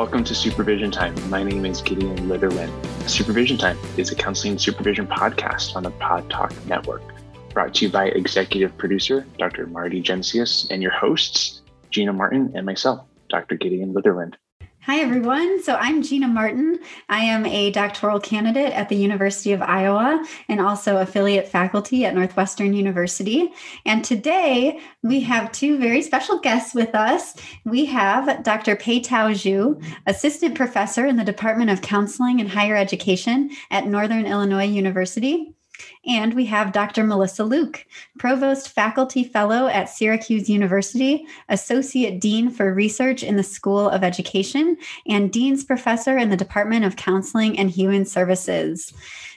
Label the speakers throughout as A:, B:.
A: Welcome to Supervision Time. My name is Gideon Litherland. Supervision Time is a counseling supervision podcast on the PodTalk Network, brought to you by executive producer Dr. Marty Jencius and your hosts, Gina Martin and myself, Dr. Gideon Litherland.
B: Hi, everyone. So I'm Gina Martin. I am a doctoral candidate at the University of Iowa and also affiliate faculty at Northwestern University. And today we have two very special guests with us. We have Dr. Peitao Zhu, assistant professor in the Department of Counseling and Higher Education at Northern Illinois University. And we have Dr. Melissa Luke, Provost Faculty Fellow at Syracuse University, Associate Dean for Research in the School of Education, and Dean's Professor in the Department of Counseling and Human Services.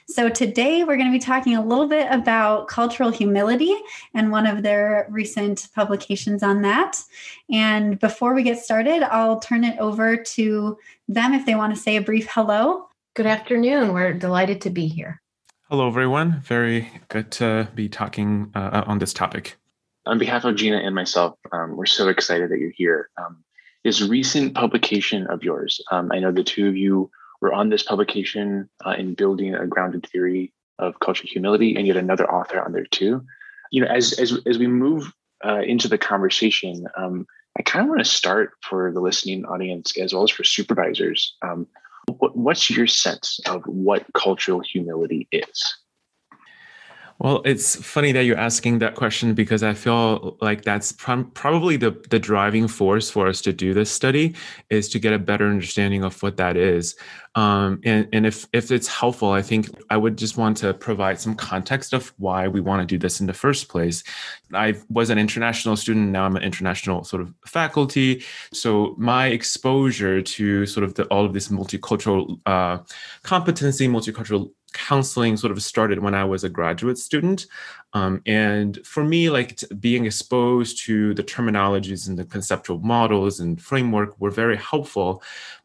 B: So, today we're going to be talking a little bit about cultural humility and one of their recent publications on that. And before we get started, I'll turn it over to them if they want to say a brief hello.
C: Good afternoon. We're delighted to be here.
D: Hello, everyone. Very good to be talking uh, on this topic.
A: On behalf of Gina and myself, um, we're so excited that you're here. Um, this recent publication of yours, um, I know the two of you were on this publication uh, in building a grounded theory of cultural humility, and yet another author on there too. You know, as as as we move uh, into the conversation, um, I kind of want to start for the listening audience as well as for supervisors. What, what's your sense of what cultural humility is?
D: Well, it's funny that you're asking that question because I feel like that's pr- probably the, the driving force for us to do this study is to get a better understanding of what that is. Um, and and if, if it's helpful, I think I would just want to provide some context of why we want to do this in the first place. I was an international student, now I'm an international sort of faculty. So my exposure to sort of the, all of this multicultural uh, competency, multicultural counseling sort of started when I was a graduate student. Um, and for me, like t- being exposed to the terminologies and the conceptual models and framework were very helpful.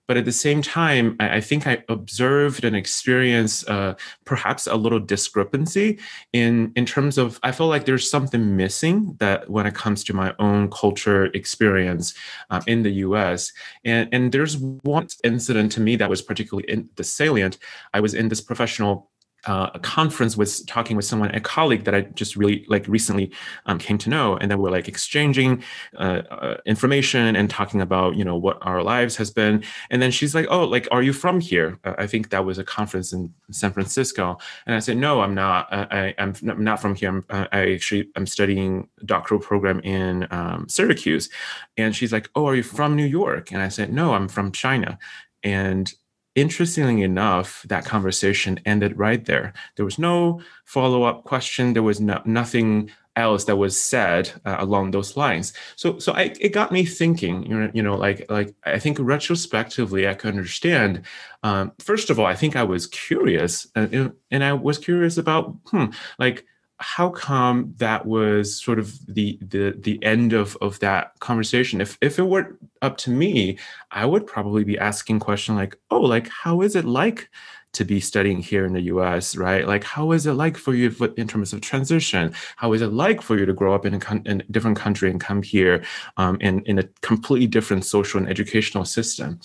D: But at the same time, I, I think I observed and experienced uh, perhaps a little discrepancy in in terms of I feel like there's something missing that when it comes to my own culture experience uh, in the U.S. And and there's one incident to me that was particularly in the salient. I was in this professional uh, a conference was talking with someone, a colleague that I just really like recently um, came to know, and then we're like exchanging uh, uh, information and talking about you know what our lives has been. And then she's like, "Oh, like, are you from here?" Uh, I think that was a conference in San Francisco, and I said, "No, I'm not. I, am not from here. I'm, uh, I actually I'm studying doctoral program in um, Syracuse." And she's like, "Oh, are you from New York?" And I said, "No, I'm from China." And interestingly enough, that conversation ended right there. There was no follow up question. There was no, nothing else that was said uh, along those lines. So, so I, it got me thinking. You know, you know, like, like I think retrospectively, I could understand. Um, first of all, I think I was curious, and, and I was curious about, hmm, like how come that was sort of the the the end of of that conversation? If if it were up to me i would probably be asking question like oh like how is it like to be studying here in the us right? Like how is it like for you in terms of transition? How is it like for you to grow up in a, in a different country and come here um, in, in a completely different social and educational system?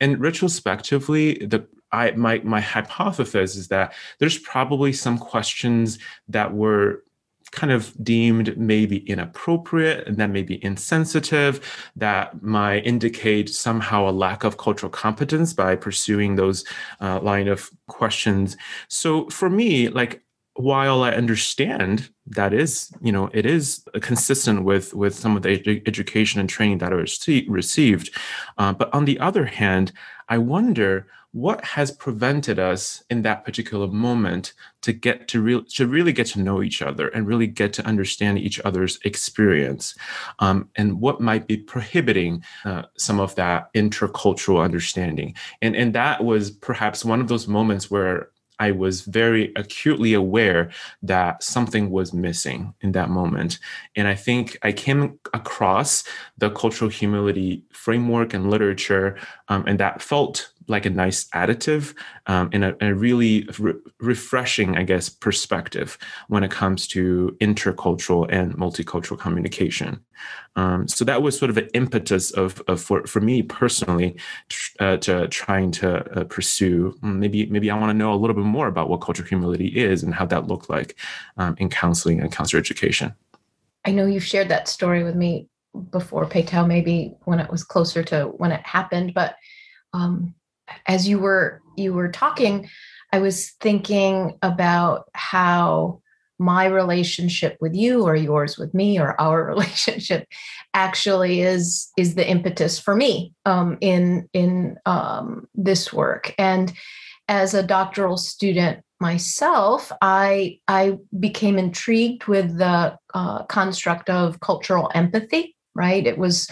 D: And retrospectively the I my my hypothesis is that there's probably some questions that were kind of deemed maybe inappropriate and that may be insensitive that might indicate somehow a lack of cultural competence by pursuing those uh, line of questions. So for me like while i understand that is you know it is consistent with with some of the education and training that i received uh, but on the other hand i wonder what has prevented us in that particular moment to get to to really get to know each other and really get to understand each other's experience um, and what might be prohibiting uh, some of that intercultural understanding and and that was perhaps one of those moments where I was very acutely aware that something was missing in that moment. And I think I came across the cultural humility framework and literature, um, and that felt like a nice additive um, and, a, a, really re- refreshing, I guess, perspective when it comes to intercultural and multicultural communication. Um, so that was sort of an impetus of, of for, for me personally uh, to trying to uh, pursue. Hmm, maybe maybe I want to know a little bit more about what cultural humility is and how that looked like um, in counseling and counselor education.
C: I know you've shared that story with me before Tao, maybe when it was closer to when it happened. But um, as you were you were talking, I was thinking about how my relationship with you or yours with me or our relationship actually is is the impetus for me um, in in um, this work. And as a doctoral student myself i i became intrigued with the uh, construct of cultural empathy right? It was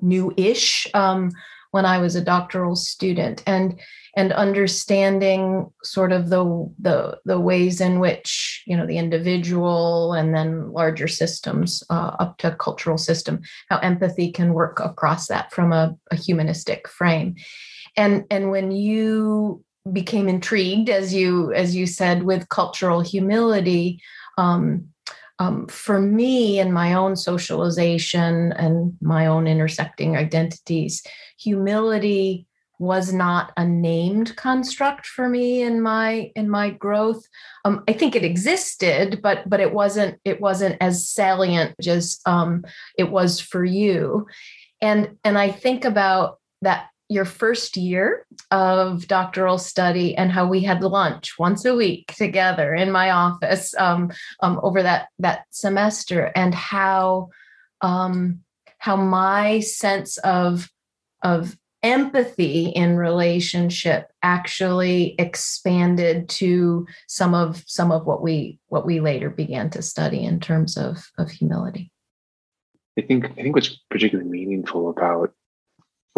C: new-ish um, when i was a doctoral student and and understanding sort of the the the ways in which you know the individual and then larger systems uh, up to cultural system how empathy can work across that from a, a humanistic frame. And and when you became intrigued as you as you said with cultural humility um, um, for me in my own socialization and my own intersecting identities humility was not a named construct for me in my in my growth. Um, i think it existed but but it wasn't it wasn't as salient as um, it was for you. And and i think about that your first year of doctoral study and how we had lunch once a week together in my office um, um, over that that semester and how um, how my sense of of empathy in relationship actually expanded to some of some of what we what we later began to study in terms of of humility.
A: I think i think what's particularly meaningful about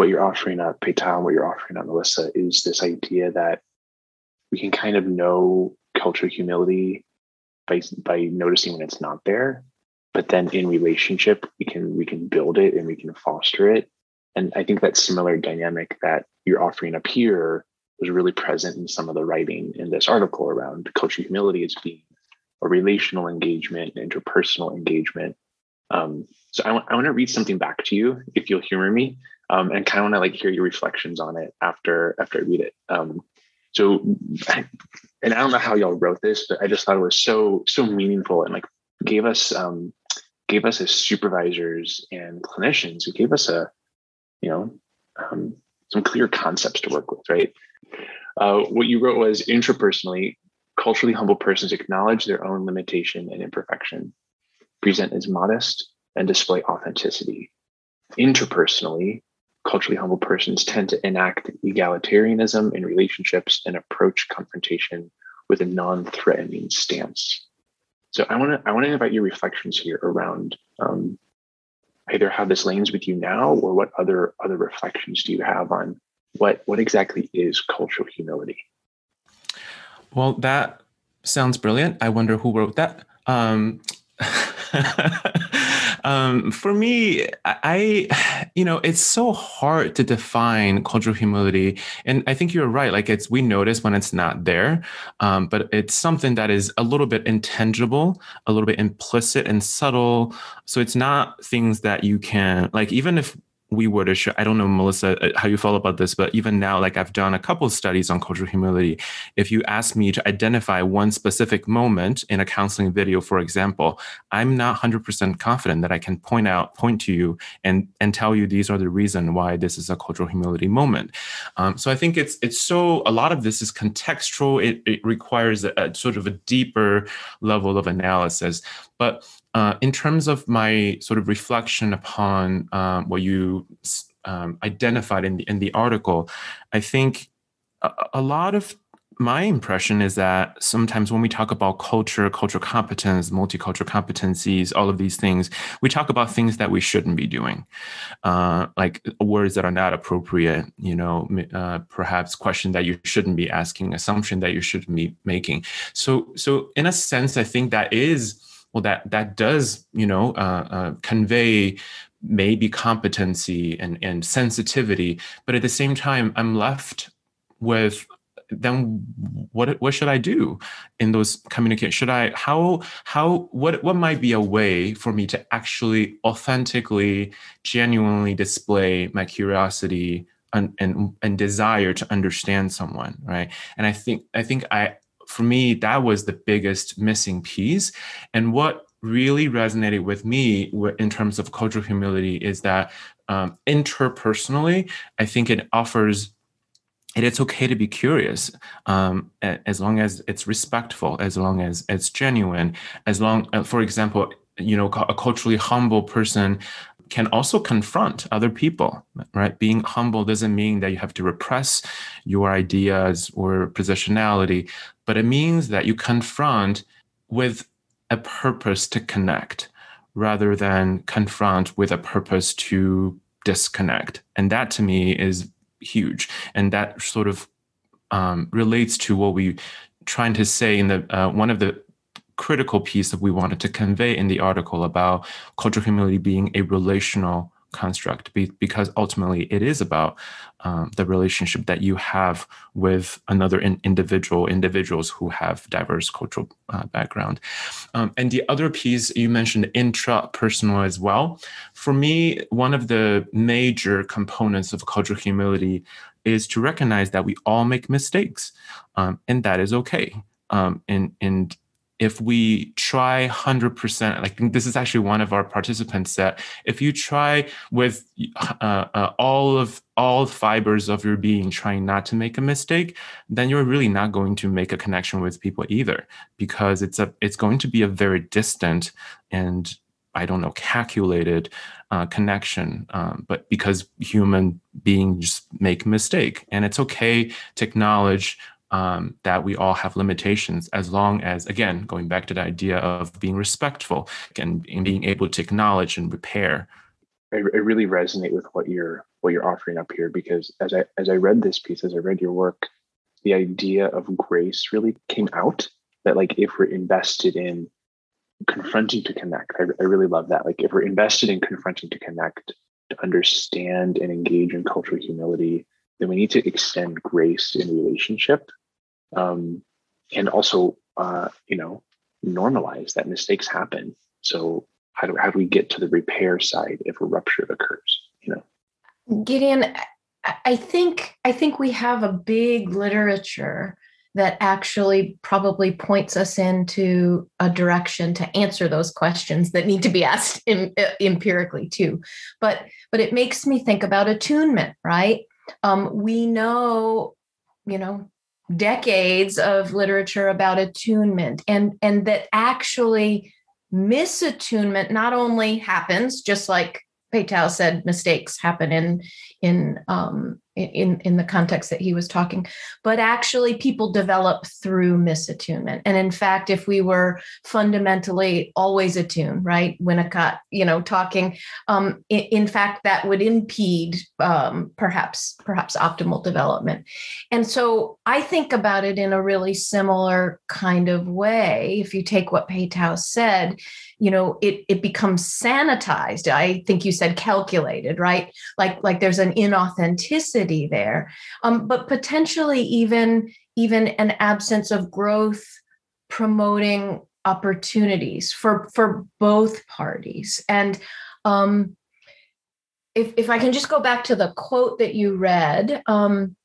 A: what you're offering at Tao, what you're offering at Melissa, is this idea that we can kind of know cultural humility by by noticing when it's not there, but then in relationship we can we can build it and we can foster it and I think that similar dynamic that you're offering up here was really present in some of the writing in this article around cultural humility as being a relational engagement, interpersonal engagement. Um, so I, w- I want to read something back to you, if you'll humor me, um, and kind of want to like hear your reflections on it after after I read it. Um, so, and I don't know how y'all wrote this, but I just thought it was so so meaningful and like gave us um, gave us as supervisors and clinicians, who gave us a you know, um, some clear concepts to work with, right? Uh, what you wrote was intrapersonally, culturally humble persons acknowledge their own limitation and imperfection, present as modest, and display authenticity. Interpersonally, culturally humble persons tend to enact egalitarianism in relationships and approach confrontation with a non-threatening stance. So I want to I want to invite your reflections here around um, either how this lands with you now or what other other reflections do you have on what what exactly is cultural humility?
D: Well that sounds brilliant. I wonder who wrote that. Um, um, for me, I, you know, it's so hard to define cultural humility, and I think you're right. Like it's we notice when it's not there, um, but it's something that is a little bit intangible, a little bit implicit and subtle. So it's not things that you can like. Even if we to show, I don't know, Melissa, uh, how you feel about this, but even now, like I've done a couple studies on cultural humility. If you ask me to identify one specific moment in a counseling video, for example, I'm not 100% confident that I can point out, point to you and, and tell you these are the reason why this is a cultural humility moment. Um, so I think it's, it's so, a lot of this is contextual. It, it requires a, a sort of a deeper level of analysis. But uh, in terms of my sort of reflection upon um, what you um, identified in the, in the article, I think a, a, lot of my impression is that sometimes when we talk about culture, cultural competence, multicultural competencies, all of these things, we talk about things that we shouldn't be doing, uh, like words that are not appropriate. You know, uh, perhaps question that you shouldn't be asking, assumption that you shouldn't be making. So, so in a sense, I think that is well that that does you know uh, uh, convey maybe competency and, and sensitivity but at the same time i'm left with then what what should I do in those communication? Should I how how what what might be a way for me to actually authentically, genuinely display my curiosity and and, and desire to understand someone, right? And I think I think I for me that was the biggest missing piece, and what really resonated with me in terms of cultural humility is that um, interpersonally, I think it offers and it's okay to be curious um, as long as it's respectful as long as it's genuine as long uh, for example you know a culturally humble person can also confront other people right? Being humble doesn't mean that you have to repress your ideas or positionality but it means that you confront with a purpose to connect rather than confront with a purpose to disconnect. And that to me is huge, and that sort of um, relates to what we trying to say in the uh, one of the critical piece that we wanted to convey in the article about cultural humility being a relational construct because ultimately it is about um, the relationship that you have with another in individual individuals who have diverse cultural uh, background. Um, and the other piece you mentioned intrapersonal as well. For me one of the major components of cultural humility is to recognize that we all make mistakes um, and that is okay. Um, and and if we try 100% like this is actually one of our participants that if you try with uh, uh, all of all fibers of your being trying not to make a mistake then you're really not going to make a connection with people either because it's a it's going to be a very distant and i don't know calculated uh, connection um, but because human beings make mistake and it's okay to acknowledge um, that we all have limitations as long as again going back to the idea of being respectful and, and being able to acknowledge and repair.
A: I, I, really resonate with what you're what you're offering up here because as i as i read this piece as i read your work the idea of grace really came out that like if we're invested in confronting to connect I, I really love that. Like if we're invested in confronting to connect to understand and engage in cultural humility then we need to extend grace in relationship um, and also uh, you know normalize that mistakes happen. So how do, how do we get to the repair side if a rupture occurs you know?
C: Gideon i think i think we have a big literature that actually probably points us into a direction to answer those questions that need to be asked uh, empirically too. But but it makes me think about attunement right? Um, we know you know decades of literature about attunement and and that actually misattunement not only happens just like Peitao said mistakes happen in in um, in in the context that he was talking, but actually people develop through misattunement. And in fact, if we were fundamentally always attuned, right, Winnicott, you know, talking, um, in, in, fact, that would impede um, perhaps perhaps optimal development. And so I think about it in a really similar kind of way. If you take what Peitao said you know it it becomes sanitized i think you said calculated right like like there's an inauthenticity there. Um, but potentially even even an absence of growth promoting opportunities for for both parties. And um if if i can just go back to the quote that you read um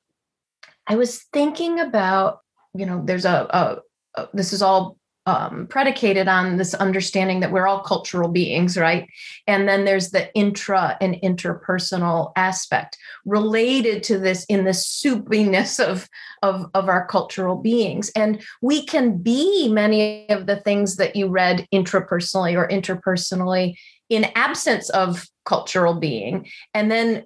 C: i was thinking about you know there's a, a, a this is all um, predicated on this understanding that we're all cultural beings, right? And then there's the intra and interpersonal aspect related to this in the soupiness of, of, of our cultural beings. And we can be many of the things that you read intrapersonally or interpersonally in absence of cultural being. And then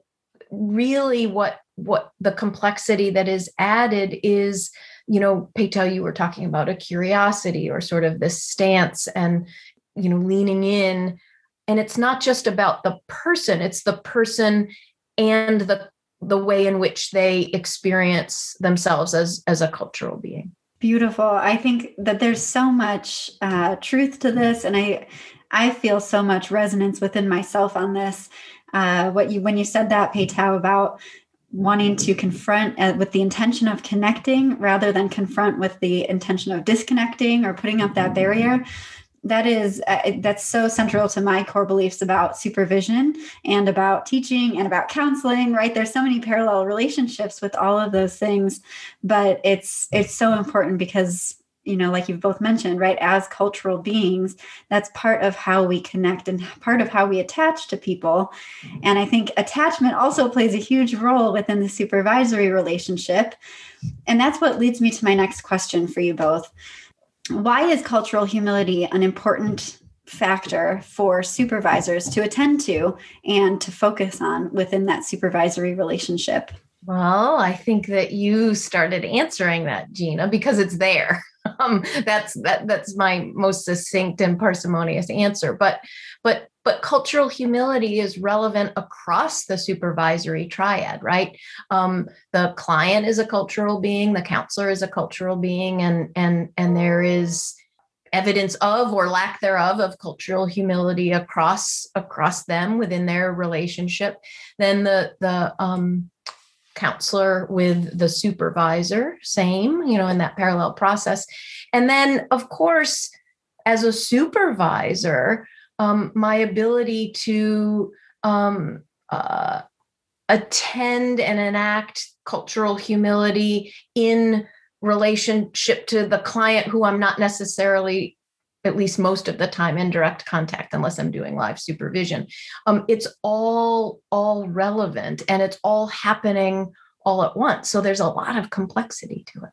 C: really what what the complexity that is added is you know, Peitao, you were talking about a curiosity or sort of this stance and, you know, leaning in. And it's not just about the person, it's the person and the the way in which they experience themselves as as a cultural being.
B: Beautiful. I think that there's so much uh, truth to this, and I I feel so much resonance within myself on this. Uh, what you when you said that, Peitao, about wanting to confront uh, with the intention of connecting rather than confront with the intention of disconnecting or putting up that barrier. That is uh, that's so central to my core beliefs about supervision and about teaching and about counseling right? There's so many parallel relationships with all of those things but it's it's so important because you know like you've both mentioned right as cultural beings that's part of how we connect and part of how we attach to people mm-hmm. and i think attachment also plays a huge role within the supervisory relationship and that's what leads me to my next question for you both why is cultural humility an important factor for supervisors to attend to and to focus on within that supervisory relationship?
C: Well, I think that you started answering that, Gina, because it's there. Um, that's that that's my most succinct and parsimonious answer. But but but cultural humility is relevant across the supervisory triad right um, the client is a cultural being the counselor is a cultural being and and and there is evidence of or lack thereof of cultural humility across across them within their relationship then the the um, counselor with the supervisor same you know in that parallel process. And then of course as a supervisor um, my ability to um, uh, attend and enact cultural humility in relationship to the client who I'm not necessarily at least most of the time in direct contact unless i'm doing live supervision. Um, it's all all relevant and it's all happening all at once. So there's a lot of complexity to it.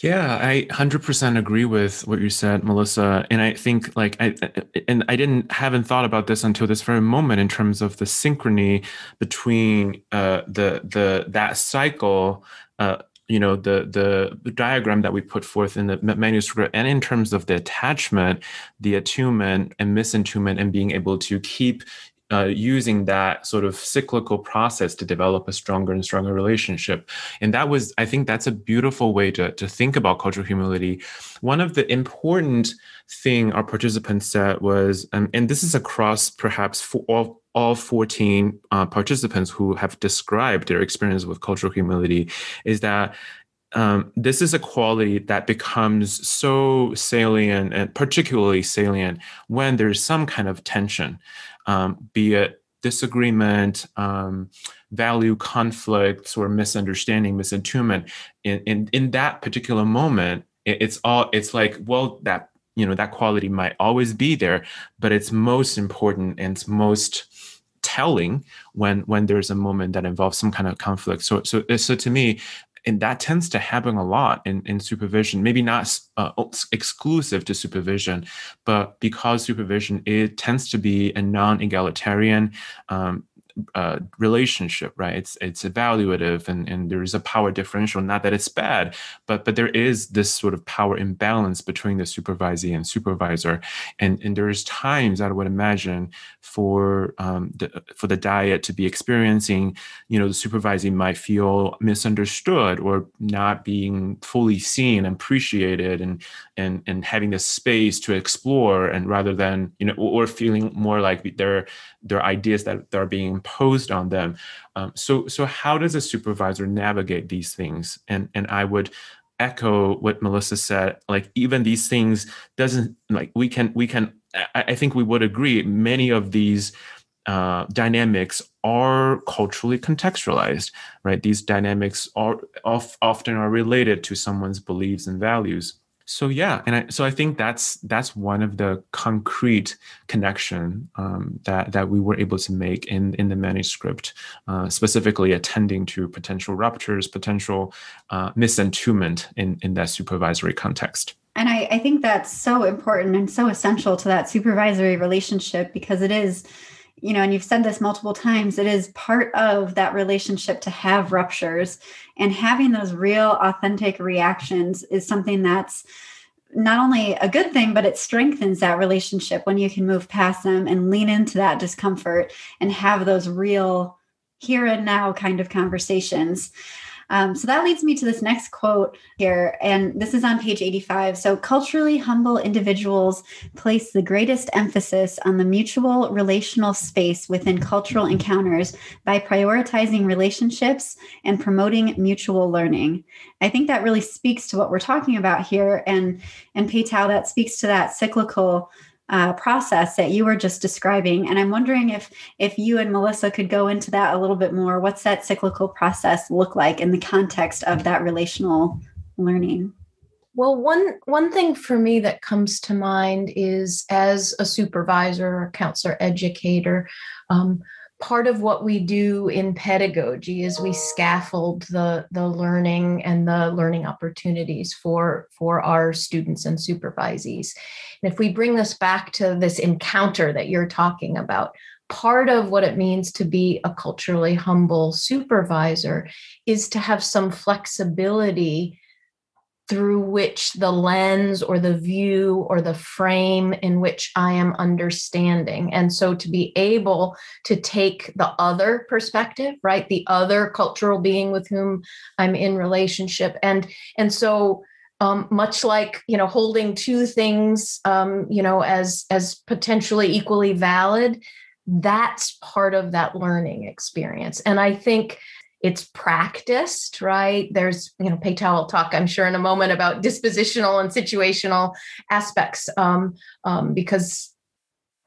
D: Yeah, I 100% agree with what you said, Melissa. And I think like I and I didn't haven't thought about this until this very moment in terms of the synchrony between uh, the the that cycle uh, you know the the diagram that we put forth in the manuscript and in terms of the attachment the attunement and misattunement and being able to keep uh, using that sort of cyclical process to develop a stronger and stronger relationship. And that was, I think that's a beautiful way to, to think about cultural humility. One of the important thing our participants said was, um, and this is across perhaps for all, all 14 uh, participants who have described their experience with cultural humility, is that um, this is a quality that becomes so salient and particularly salient when there's some kind of tension um, be it disagreement, um, value conflicts, or misunderstanding, misattunement. In, in in that particular moment, it, it's all it's like well that you know that quality might always be there, but it's most important and it's most telling when when there's a moment that involves some kind of conflict. So so so to me and that tends to happen a lot in, in supervision maybe not uh, exclusive to supervision but because supervision it tends to be a non-egalitarian um, uh, relationship, right? It's it's evaluative and, and there is a power differential. Not that it's bad, but but there is this sort of power imbalance between the supervisee and supervisor. And and there's times I would imagine for um, the, for the dyad to be experiencing, you know, the supervisee might feel misunderstood or not being fully seen and appreciated and and and having the space to explore and rather than you know or feeling more like their their ideas that, that are being imposed on them. Um, so so how does a supervisor navigate these things? And and i would echo what melissa said like even these things doesn't like we can we can i, I think we would agree many of these uh, dynamics are culturally contextualized, right? These dynamics are of, often are related to someone's beliefs and values so yeah and I, so i think that's that's one of the concrete connection um, that that we were able to make in in the manuscript uh, specifically attending to potential ruptures potential uh, misattunement in in that supervisory context.
B: And I, I think that's so important and so essential to that supervisory relationship because it is you know, and you've said this multiple times, it is part of that relationship to have ruptures and having those real authentic reactions is something that's not only a good thing, but it strengthens that relationship when you can move past them and lean into that discomfort and have those real here and now kind of conversations. Um, so that leads me to this next quote here, and this is on page 85. So, culturally humble individuals place the greatest emphasis on the mutual relational space within cultural encounters by prioritizing relationships and promoting mutual learning. I think that really speaks to what we're talking about here, and and Peitao that speaks to that cyclical uh, process that you were just describing. And i'm wondering if if you and melissa could go into that a little bit more. What's that cyclical process look like in the context of that relational learning?
C: Well one one thing for me that comes to mind is as a supervisor or counselor educator um, part of what we do in pedagogy is we scaffold the the learning and the learning opportunities for for our students and supervisees. And if we bring this back to this encounter that you're talking about part of what it means to be a culturally humble supervisor is to have some flexibility through which the lens or the view or the frame in which I am understanding. And so to be able to take the other perspective, right? The other cultural being with whom I'm in relationship. And and so um, much like you know holding two things um, you know as as potentially equally valid that's part of that learning experience and i think it's practiced, right? There's, you know, Peitao will talk, I'm sure, in a moment about dispositional and situational aspects, um, um, because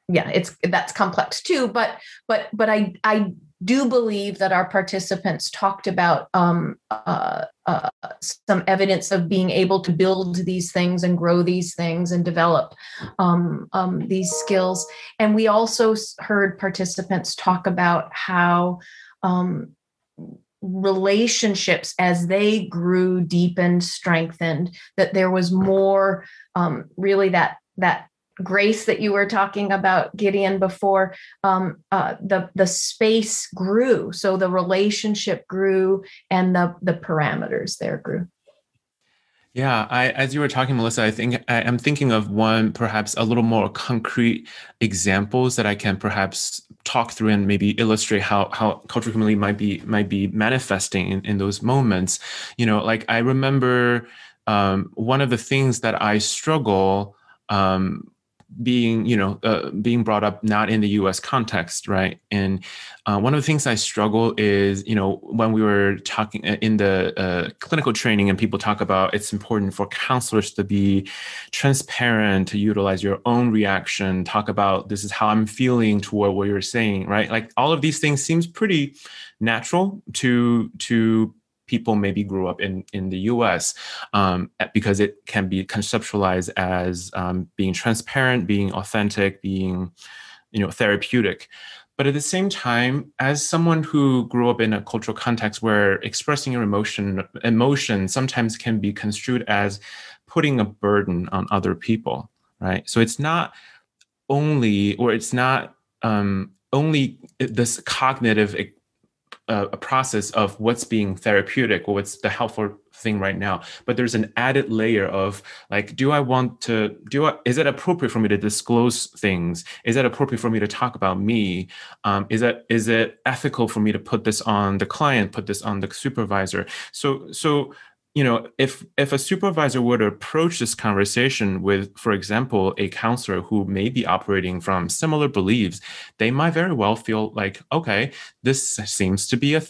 C: yeah, it's that's complex too. But but but I I do believe that our participants talked about um, uh, uh, some evidence of being able to build these things and grow these things and develop um, um, these skills. And we also heard participants talk about how um, relationships as they grew deepened strengthened that there was more um, really that that grace that you were talking about gideon before um, uh, the the space grew. So the relationship grew and the the parameters there grew.
D: Yeah, I, as you were talking, Melissa, I think I am thinking of one perhaps a little more concrete examples that I can perhaps talk through and maybe illustrate how how cultural humility might be might be manifesting in, in those moments. You know, like I remember um, one of the things that I struggle um, being you know uh, being brought up not in the us context right? And uh, one of the things i struggle is you know when we were talking uh, in the uh, clinical training and people talk about it's important for counselors to be transparent to utilize your own reaction talk about this is how i'm feeling toward what you're saying right? Like all of these things seems pretty natural to to people maybe grew up in in the U.S. Um, because it can be conceptualized as um, being transparent, being authentic, being you know therapeutic. But at the same time, as someone who grew up in a cultural context where expressing your emotion emotion sometimes can be construed as putting a burden on other people, right? So it's not only, or it's not um, only this cognitive a, process of what's being therapeutic or what's the helpful thing right now. But there's an added layer of like do i want to do I, is it appropriate for me to disclose things? Is it appropriate for me to talk about me? Um, is that is it ethical for me to put this on the client put this on the supervisor? So so you know if if a supervisor were to approach this conversation with for example a counselor who may be operating from similar beliefs they might very well feel like okay this seems to be a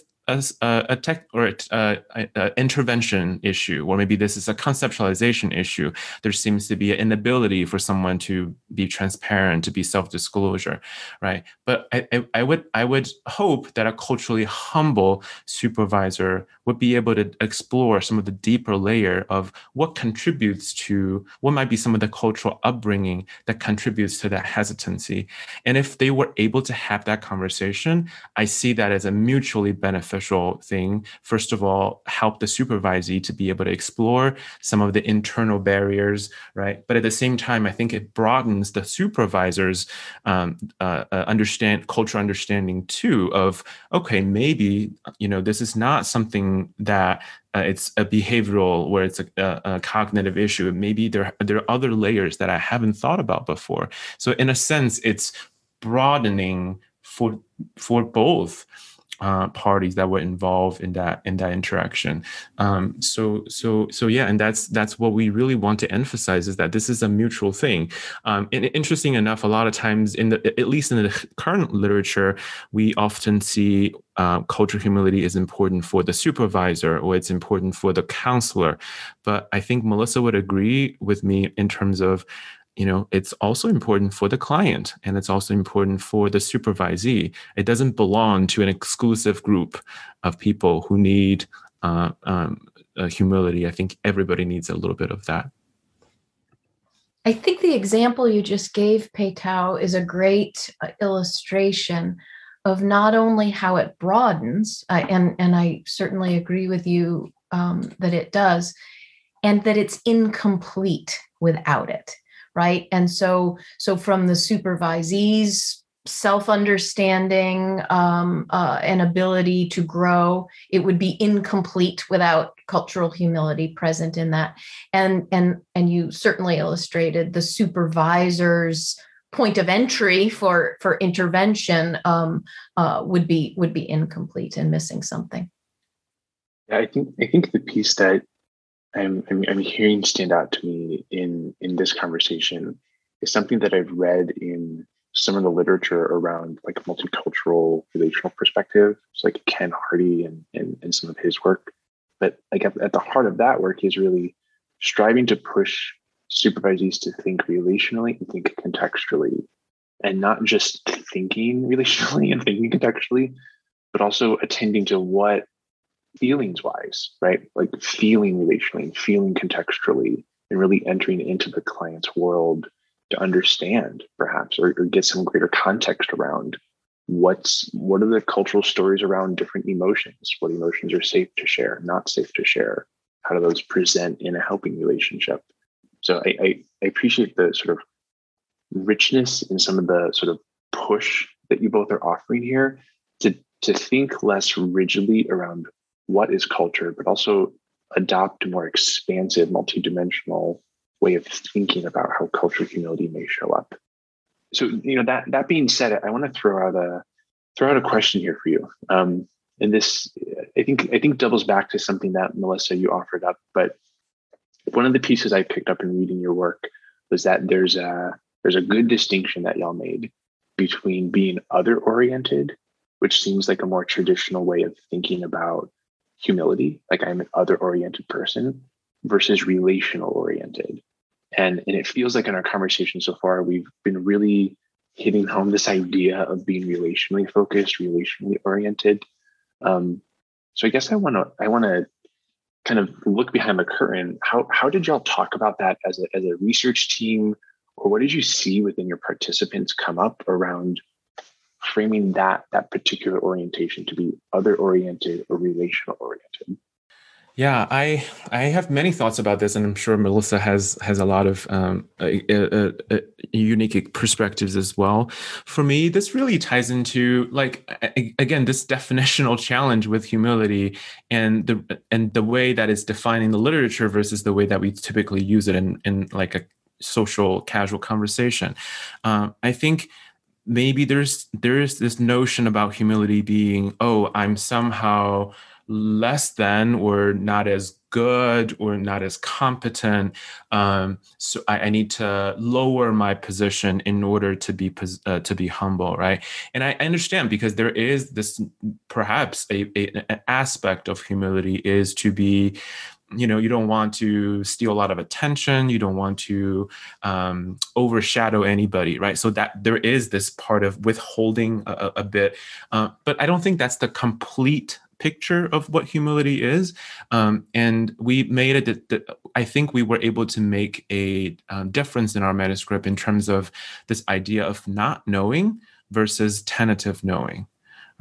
D: a, a tech or a, a, a, intervention issue, or maybe this is a conceptualization issue. There seems to be an inability for someone to be transparent, to be self-disclosure, right? But I, I, I would I would hope that a culturally humble supervisor would be able to explore some of the deeper layer of what contributes to what might be some of the cultural upbringing that contributes to that hesitancy. And if they were able to have that conversation, I see that as a mutually beneficial thing. First of all, help the supervisee to be able to explore some of the internal barriers, right? But at the same time, I think it broadens the supervisor's um, uh, uh, understand cultural understanding too of okay, maybe you know this is not something that uh, it's a behavioral where it's a, a, a, cognitive issue maybe there there are other layers that i haven't thought about before. So in a sense it's broadening for for both uh, parties that were involved in that in that interaction. Um, so so so yeah, and that's that's what we really want to emphasize is that this is a mutual thing. Um, and interesting enough, a lot of times in the at least in the current literature, we often see uh, cultural humility is important for the supervisor or it's important for the counselor. But I think Melissa would agree with me in terms of you know it's also important for the client and it's also important for the supervisee. It doesn't belong to an exclusive group of people who need uh, um, uh, humility. I think everybody needs a little bit of that.
C: I think the example you just gave Peitao is a great uh, illustration of not only how it broadens uh, and and i certainly agree with you um, that it does and that it's incomplete without it right? And so so from the supervisees self understanding um, uh, and ability to grow it would be incomplete without cultural humility present in that. And and and you certainly illustrated the supervisor's point of entry for for intervention um, uh, would be would be incomplete and missing something.
A: Yeah i think i think the piece that I'm, I'm, I'm hearing stand out to me in in this conversation is something that I've read in some of the literature around like multicultural relational perspective. It's like Ken Hardy and, and, and some of his work. But like at, at the heart of that work is really striving to push supervisees to think relationally and think contextually and not just thinking relationally and thinking contextually, but also attending to what feelings wise, right? Like feeling relationally feeling contextually and really entering into the client's world to understand perhaps or, or get some greater context around what's what are the cultural stories around different emotions? What emotions are safe to share not safe to share? How do those present in a helping relationship? So I, I, I appreciate the sort of richness in some of the sort of push that you both are offering here. To to think less rigidly around what is culture, but also adopt a more expansive, multidimensional way of thinking about how cultural humility may show up. So, you know, that that being said, I want to throw out a throw out a question here for you. Um, and this, I think, I think doubles back to something that Melissa you offered up. But one of the pieces I picked up in reading your work was that there's a there's a good distinction that y'all made between being other oriented, which seems like a more traditional way of thinking about humility, like I'm an other oriented person, versus relational oriented. And, and it feels like in our conversation so far, we've been really hitting home this idea of being relationally focused, relationally oriented. Um, so I guess I want to I want to kind of look behind the curtain. How how did y'all talk about that as a as a research team, or what did you see within your participants come up around framing that that particular orientation to be other oriented or relational oriented
D: yeah i i have many thoughts about this and i'm sure melissa has has a lot of um, unique perspectives as well. For me this really ties into like again this definitional challenge with humility and the and the way that it's defining the literature versus the way that we typically use it in in like a social casual conversation. Um, i think maybe there's there's this notion about humility being oh i'm somehow less than or not as good or not as competent um, so I, I, need to lower my position in order to be uh, to be humble right? And I understand because there is this perhaps a, a, an aspect of humility is to be you know you don't want to steal a lot of attention you don't want to um, overshadow anybody right? So that there is this part of withholding a, a bit uh, but i don't think that's the complete picture of what humility is um, and we made it i think we were able to make a um, difference in our manuscript in terms of this idea of not knowing versus tentative knowing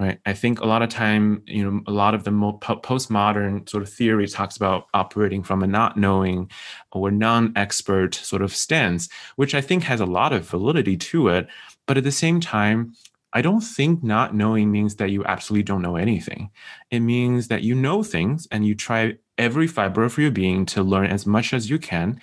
D: right i think a lot of time you know a lot of the postmodern sort of theory talks about operating from a not knowing or non-expert sort of stance which i think has a lot of validity to it but at the same time I don't think not knowing means that you absolutely don't know anything. It means that you know things and you try every fiber of your being to learn as much as you can.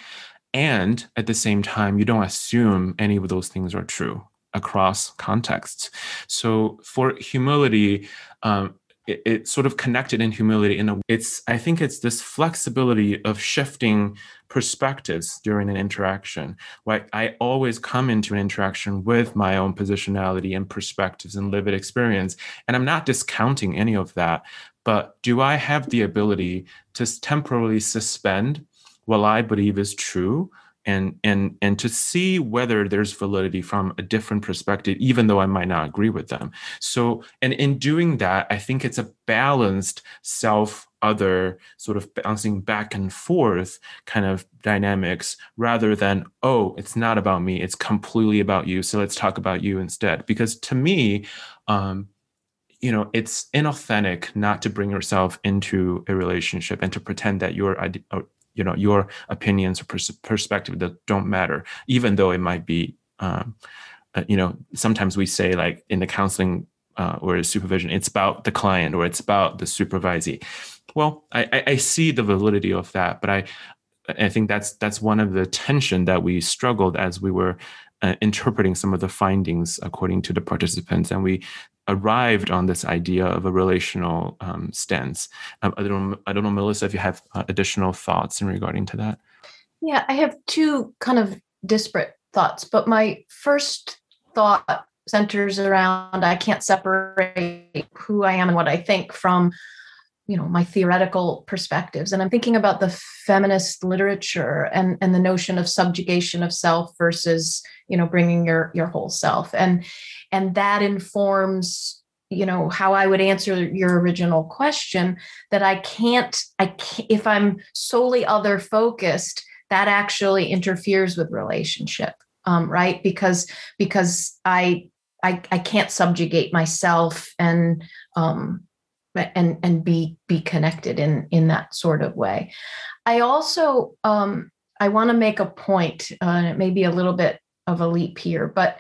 D: And at the same time, you don't assume any of those things are true across contexts. So for humility, um, it, it's sort of connected in humility in a it's i think it's this flexibility of shifting perspectives during an interaction right i always come into an interaction with my own positionality and perspectives and lived experience and i'm not discounting any of that but do i have the ability to temporarily suspend what i believe is true and and and to see whether there's validity from a different perspective even though i might not agree with them. So and in doing that i think it's a balanced self other sort of bouncing back and forth kind of dynamics rather than oh it's not about me it's completely about you so let's talk about you instead. Because to me um you know it's inauthentic not to bring yourself into a relationship and to pretend that you're you know your opinions or pers- perspective that don't matter even though it might be um, uh, you know sometimes we say like in the counseling uh, or supervision it's about the client or it's about the supervisee. Well I, I see the validity of that but i i think that's that's one of the tension that we struggled as we were uh, interpreting some of the findings according to the participants and we arrived on this idea of a relational um, stance. Um, I don't know, I don't know, Melissa, if you have uh, additional thoughts in regarding to that.
C: Yeah, I have two kind of disparate thoughts, but my first thought centers around I can't separate who I am and what I think from you know my theoretical perspectives. And i'm thinking about the feminist literature and and the notion of subjugation of self versus you know bringing your your whole self. And and that informs you know how i would answer your original question that i can't i can't, if i'm solely other focused that actually interferes with relationship um, right? Because because I, I i can't subjugate myself and um and and be be connected in in that sort of way. I also um i want to make a point uh, it may be a little bit of a leap here but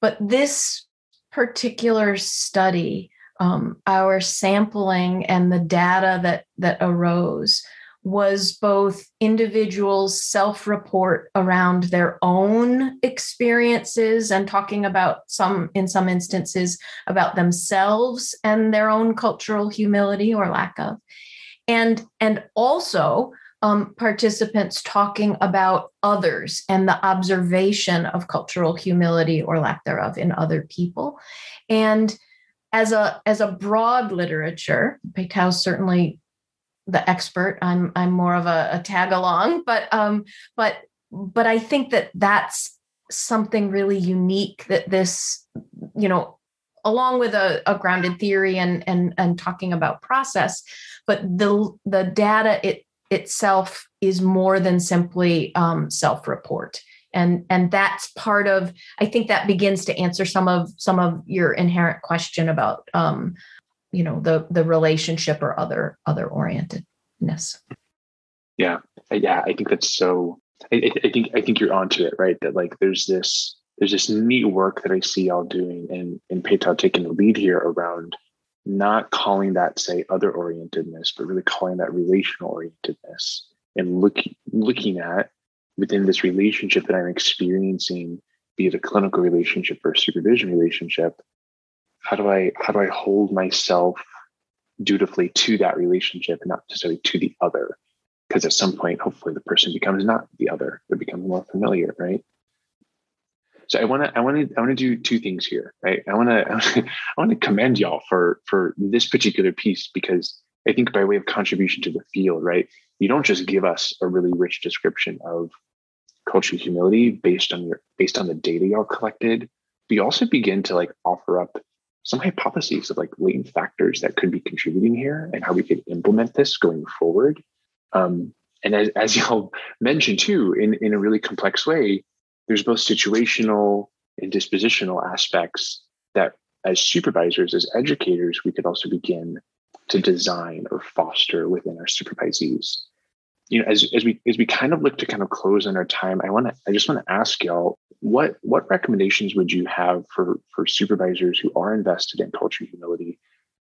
C: but this particular study, um, our sampling and the data that that arose was both individuals self-report around their own experiences and talking about some in some instances about themselves and their own cultural humility or lack of and and also um, participants talking about others and the observation of cultural humility or lack thereof in other people. And as a as a broad literature, Peitao certainly the expert. I'm I'm more of a, a tag along, but um, but but I think that that's something really unique that this you know along with a, a, grounded theory and and and talking about process but the the data it itself is more than simply um, self-report and and that's part of i think that begins to answer some of some of your inherent question about um, you know the the relationship or other other orientedness.
A: Yeah yeah i think that's so I, I think i think you're onto it right? That like there's this there's this neat work that i see y'all doing and and Peitao taking the lead here around not calling that say other orientedness but really calling that relational orientedness and looking looking at within this relationship that i'm experiencing be it a clinical relationship or a supervision relationship how do i how do i hold myself dutifully to that relationship and not necessarily to the other because at some point hopefully the person becomes not the other they become more familiar right so I want to I want to I want to do two things here, right? I want to I want to commend y'all for for this particular piece because I think by way of contribution to the field, right? You don't just give us a really rich description of cultural humility based on your based on the data y'all collected, but you also begin to like offer up some hypotheses of like latent factors that could be contributing here and how we could implement this going forward. Um, and as, as y'all mentioned too, in, in a really complex way, there's both situational and dispositional aspects that as supervisors, as educators, we could also begin to design or foster within our supervisees. You know, as, as we as we kind of look to kind of close on our time, I want to I just want to ask y'all what what recommendations would you have for for supervisors who are invested in culture humility?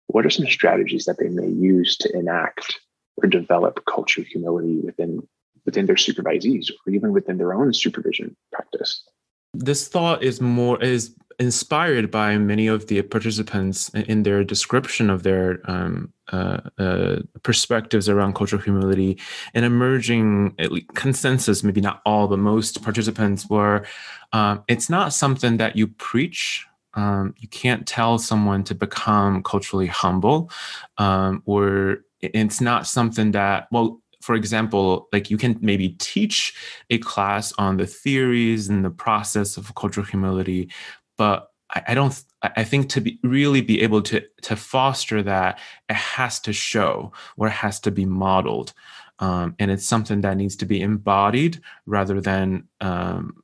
A: What are some strategies that they may use to enact or develop culture humility within within their supervisees or even within their own supervision practice.
D: This thought is more is inspired by many of the participants in their description of their um, uh, uh, perspectives around cultural humility. An emerging consensus, maybe not all, but most participants were um, it's not something that you preach. Um, you can't tell someone to become culturally humble, um, or it's not something that, well, for example, like you can maybe teach a class on the theories and the process of cultural humility, but I, I don't. I think to be really be able to to foster that, it has to show or it has to be modeled, um, and it's something that needs to be embodied rather than, um,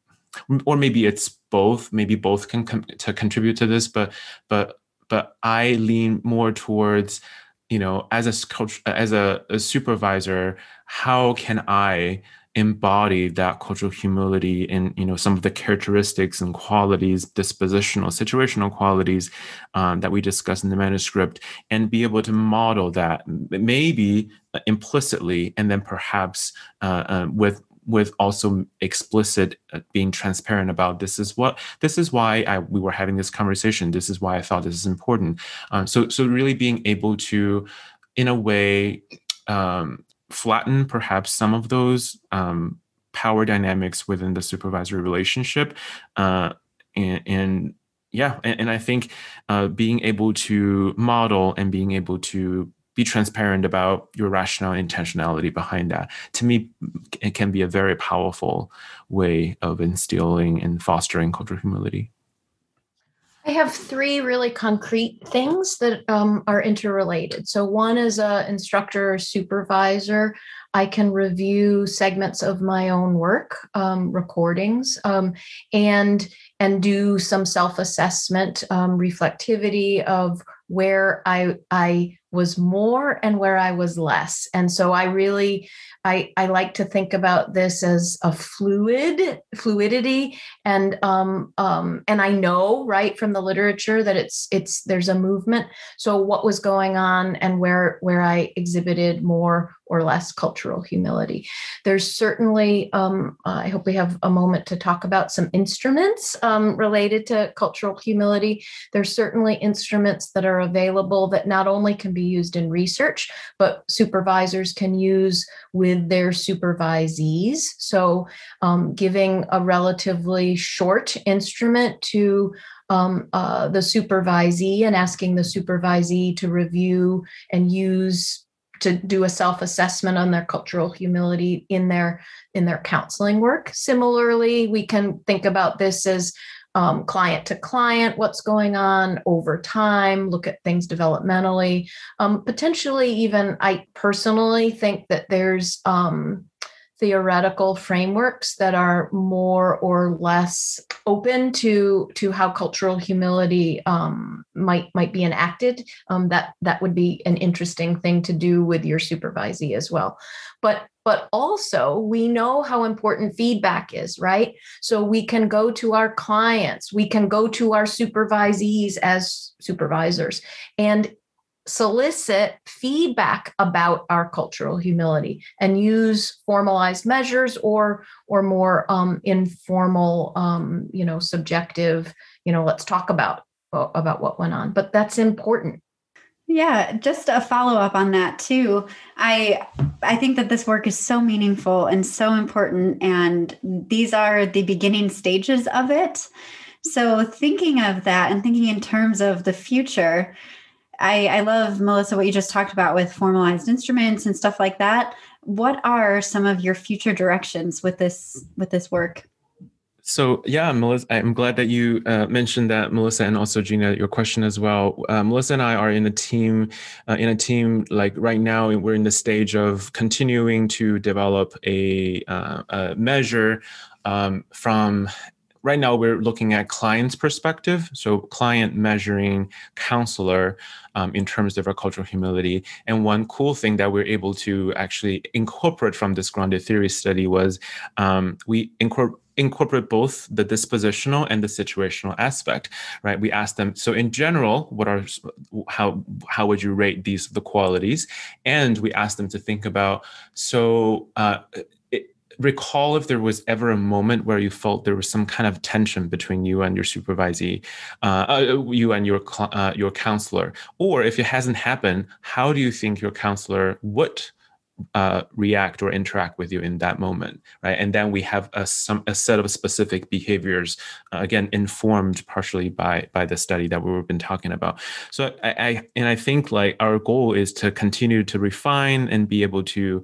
D: or maybe it's both. Maybe both can com- to contribute to this, but but but I lean more towards you know as a coach as a, a supervisor how can i embody that cultural humility in you know some of the characteristics and qualities dispositional situational qualities um, that we discuss in the manuscript and be able to model that maybe implicitly and then perhaps uh, uh, with with also explicit uh, being transparent about this is what this is why I, we were having this conversation. This is why i thought this is important. Um, so so really being able to in a way um, flatten perhaps some of those um, power dynamics within the supervisory relationship uh, and, and yeah and, and, i think uh, being able to model and being able to be transparent about your rationale intentionality behind that to me it can be a very powerful way of instilling and fostering cultural humility
C: I have three really concrete things that um, are interrelated. So, one is a instructor or supervisor. I can review segments of my own work, um, recordings, um, and and do some self assessment, um, reflectivity of where I I was more and where I was less. And so I really I, I like to think about this as a fluid fluidity and um, um, and I know right from the literature that it's it's there's a movement. So what was going on and where where I exhibited more or less cultural humility. There's certainly um, I hope we have a moment to talk about some instruments um, related to cultural humility. There's certainly instruments that are available that not only can be used in research but supervisors can use with with their supervisees. So, um, giving a relatively short instrument to um, uh, the supervisee and asking the supervisee to review and use to do a self-assessment on their cultural humility in their in their counseling work similarly we can think about this as um, client to client, what's going on over time, look at things developmentally. Um, potentially, even I personally think that there's um, theoretical frameworks that are more or less open to to how cultural humility um, might might be enacted. Um, that that would be an interesting thing to do with your supervisee as well. But but also we know how important feedback is, right? So we can go to our clients, we can go to our supervisees as supervisors and solicit feedback about our cultural humility and use formalized measures or or more um, informal um, you know subjective you know let's talk about about what went on but that's important
B: yeah, just a follow up on that too. I I think that this work is so meaningful and so important and these are the beginning stages of it. So thinking of that and thinking in terms of the future, I I love Melissa what you just talked about with formalized instruments and stuff like that. What are some of your future directions with this with this work?
D: So yeah, Melissa, I'm glad that you uh, mentioned that, Melissa, and also Gina, your question as well. Uh, Melissa and I are in a team, uh, in a team like right now, we're in the stage of continuing to develop a, uh, a measure um, from right now we're looking at client's perspective. So client measuring counselor um, in terms of our cultural humility. And one cool thing that we're able to actually incorporate from this grounded theory study was um, we incorporate incorporate both the dispositional and the situational aspect right? We ask them so in general what are how how would you rate these the qualities? And we ask them to think about so uh, recall if there was ever a moment where you felt there was some kind of tension between you and your supervisee, uh, uh, you and your uh, your counselor, or if it hasn't happened, how do you think your counselor would uh, react or interact with you in that moment, right? And then we have a some a set of specific behaviors, uh, again informed partially by by the study that we've been talking about. So I, I, and I think like our goal is to continue to refine and be able to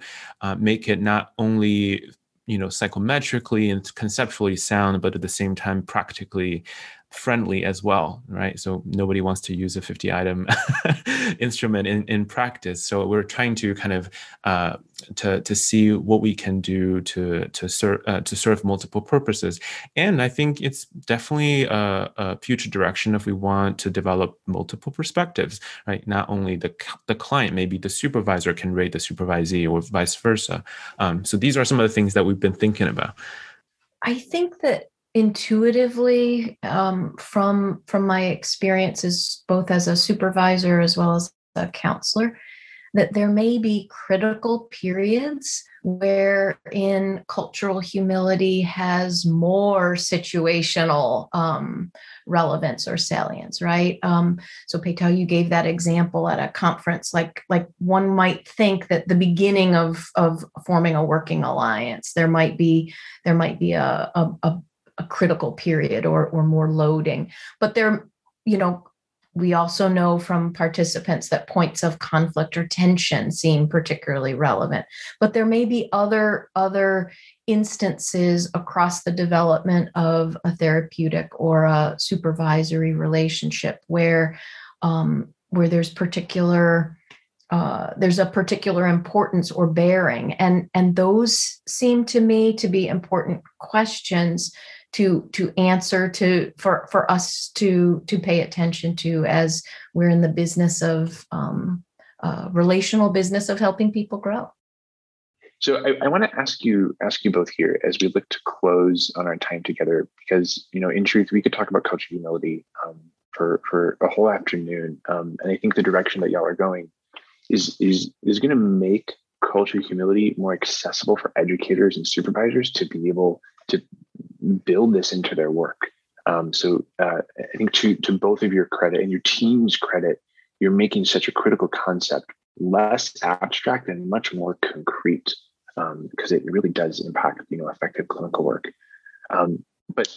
D: make it not only you know psychometrically and conceptually sound, but at the same time practically friendly as well, right? So nobody wants to use a 50 item instrument in, in practice. So we're trying to kind of uh, to to see what we can do to to serve uh, to serve multiple purposes. And I think it's definitely a, a, future direction if we want to develop multiple perspectives, right? Not only the the client, maybe the supervisor can rate the supervisee or vice versa. Um, so these are some of the things that we've been thinking about.
C: I think that intuitively um, from from my experiences both as a supervisor as well as a counselor that there may be critical periods where in cultural humility has more situational um, relevance or salience right? Um, so Peitao, you gave that example at a conference like like one might think that the beginning of of forming a working alliance there might be there might be a, a, a a critical period or or more loading. But there you know we also know from participants that points of conflict or tension seem particularly relevant. But there may be other other instances across the development of a therapeutic or a supervisory relationship where um, where there's particular uh, there's a particular importance or bearing. And and those seem to me to be important questions to to answer to for for us to to pay attention to as we're in the business of um, uh, relational business of helping people grow.
A: So I, I want to ask you ask you both here as we look to close on our time together because you know in truth we could talk about culture humility um, for for a whole afternoon um, and I think the direction that y'all are going is is is going to make culture humility more accessible for educators and supervisors to be able to build this into their work. Um, so uh, I think to to both of your credit and your team's credit, you're making such a critical concept less abstract and much more concrete because um, it really does impact you know effective clinical work. Um, but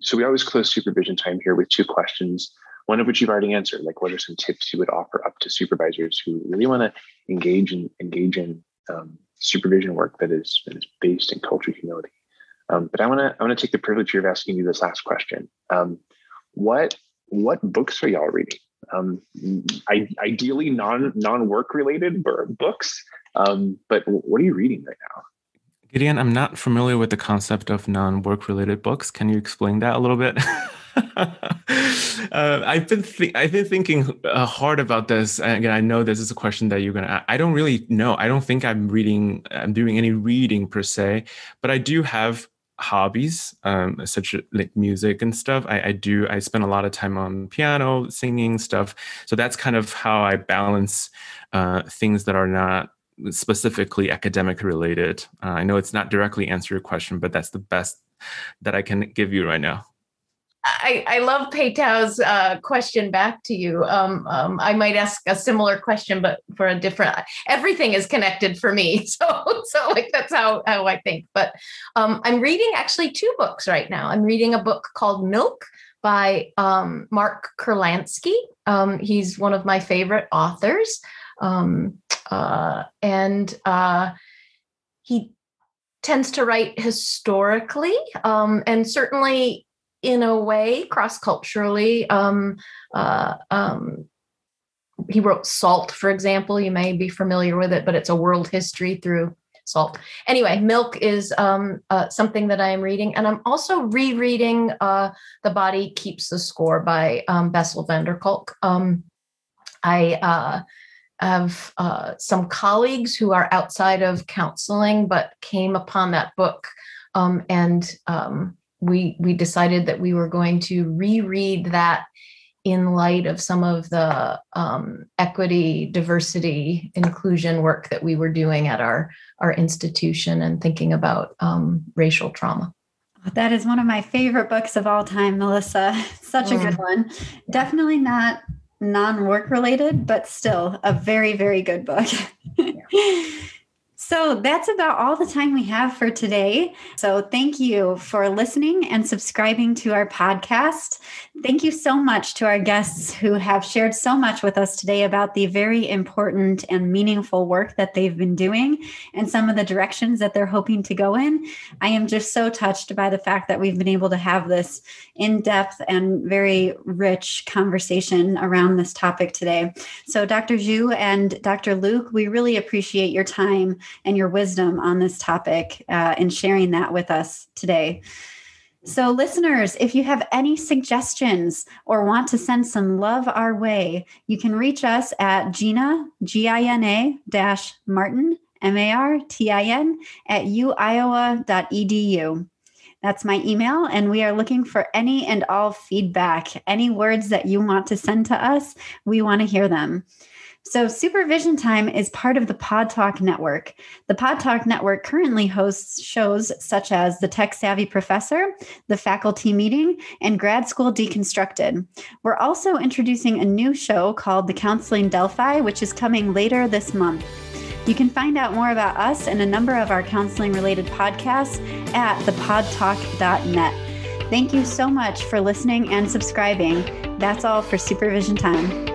A: so we always close supervision time here with two questions. One of which you've already answered, like what are some tips you would offer up to supervisors who really want to engage in engage in um, supervision work that is that is based in culture humility. Um, but I want to I want to take the privilege of asking you this last question. Um, what what books are y'all reading? Um, I, ideally non non work related books. Um, but what are you reading right now?
D: Gideon, I'm not familiar with the concept of non work related books. Can you explain that a little bit? uh, I've been th- I've been thinking uh, hard about this. Again, I know this is a question that you're gonna. I don't really know. I don't think I'm reading. I'm doing any reading per se, but I do have hobbies um, such like music and stuff. I, I, do i spend a lot of time on piano singing stuff. So that's kind of how i balance uh, things that are not specifically academic related. Uh, i know it's not directly answer your question but that's the best that i can give you right now
C: I, I love Peitao's uh, question back to you. Um, um, I might ask a similar question, but for a different. Everything is connected for me, so so like that's how how I think. But um, I'm reading actually two books right now. I'm reading a book called Milk by um, Mark Kurlansky. Um, he's one of my favorite authors, um, uh, and uh, he tends to write historically, and certainly in a way cross culturally. Um, uh, um, he wrote Salt, for example. You may be familiar with it, but it's a world history through salt. Anyway, Milk is um, uh, something that I am reading, and I'm also rereading uh, "The Body Keeps the Score" by um, Bessel van der Kolk. Um, I uh, have uh, some colleagues who are outside of counseling, but came upon that book um, and um, we we decided that we were going to reread that in light of some of the um, equity, diversity, inclusion work that we were doing at our, our institution and thinking about um, racial trauma.
B: That is one of my favorite books of all time, Melissa. Such a good mm. one. Definitely not non work related, but still a very, very good book. Yeah. So that's about all the time we have for today. So thank you for listening and subscribing to our podcast. Thank you so much to our guests who have shared so much with us today about the very important and meaningful work that they've been doing and some of the directions that they're hoping to go in. I am just so touched by the fact that we've been able to have this in depth and very rich conversation around this topic today. So, Dr. Zhu and Dr. Luke, we really appreciate your time and your wisdom on this topic uh, and sharing that with us today. So, listeners, if you have any suggestions or want to send some love our way, you can reach us at Gina, G I N A dash Martin, M A R T I N, at uiowa.edu. That's my email, and we are looking for any and all feedback. Any words that you want to send to us, we want to hear them. So, Supervision Time is part of the PodTalk Network. The PodTalk Network currently hosts shows such as The Tech Savvy Professor, The Faculty Meeting, and Grad School Deconstructed. We're also introducing a new show called The Counseling Delphi, which is coming later this month. You can find out more about us and a number of our counseling related podcasts at thepodtalk.net. Thank you so much for listening and subscribing. That's all for Supervision Time.